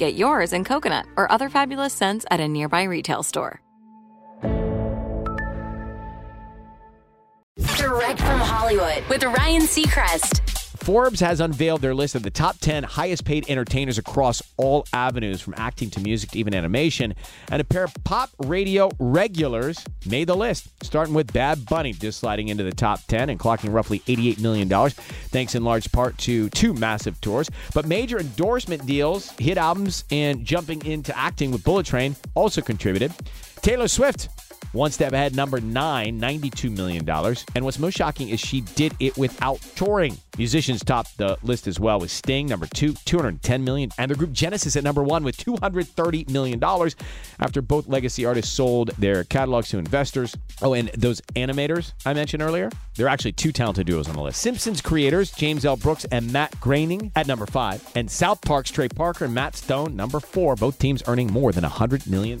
Get yours in coconut or other fabulous scents at a nearby retail store. Direct from Hollywood with Ryan Seacrest. Forbes has unveiled their list of the top 10 highest paid entertainers across all avenues, from acting to music to even animation. And a pair of pop radio regulars made the list, starting with Bad Bunny, just sliding into the top 10 and clocking roughly $88 million, thanks in large part to two massive tours. But major endorsement deals, hit albums, and jumping into acting with Bullet Train also contributed. Taylor Swift one step ahead, number nine, $92 million. And what's most shocking is she did it without touring. Musicians topped the list as well with Sting, number two, 210 million. And the group Genesis at number one with $230 million after both legacy artists sold their catalogs to investors. Oh, and those animators I mentioned earlier, they're actually two talented duos on the list. Simpsons creators James L. Brooks and Matt Groening at number five. And South Park's Trey Parker and Matt Stone, number four. Both teams earning more than $100 million.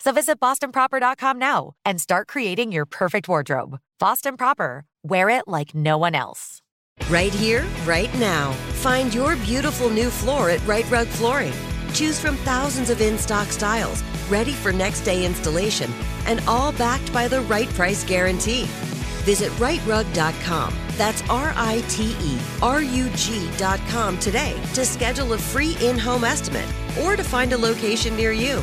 So visit bostonproper.com now and start creating your perfect wardrobe. Boston Proper, wear it like no one else. Right here, right now. Find your beautiful new floor at Rite Rug Flooring. Choose from thousands of in stock styles, ready for next day installation, and all backed by the right price guarantee. Visit riterug.com. That's R I T E R U G.com today to schedule a free in home estimate or to find a location near you.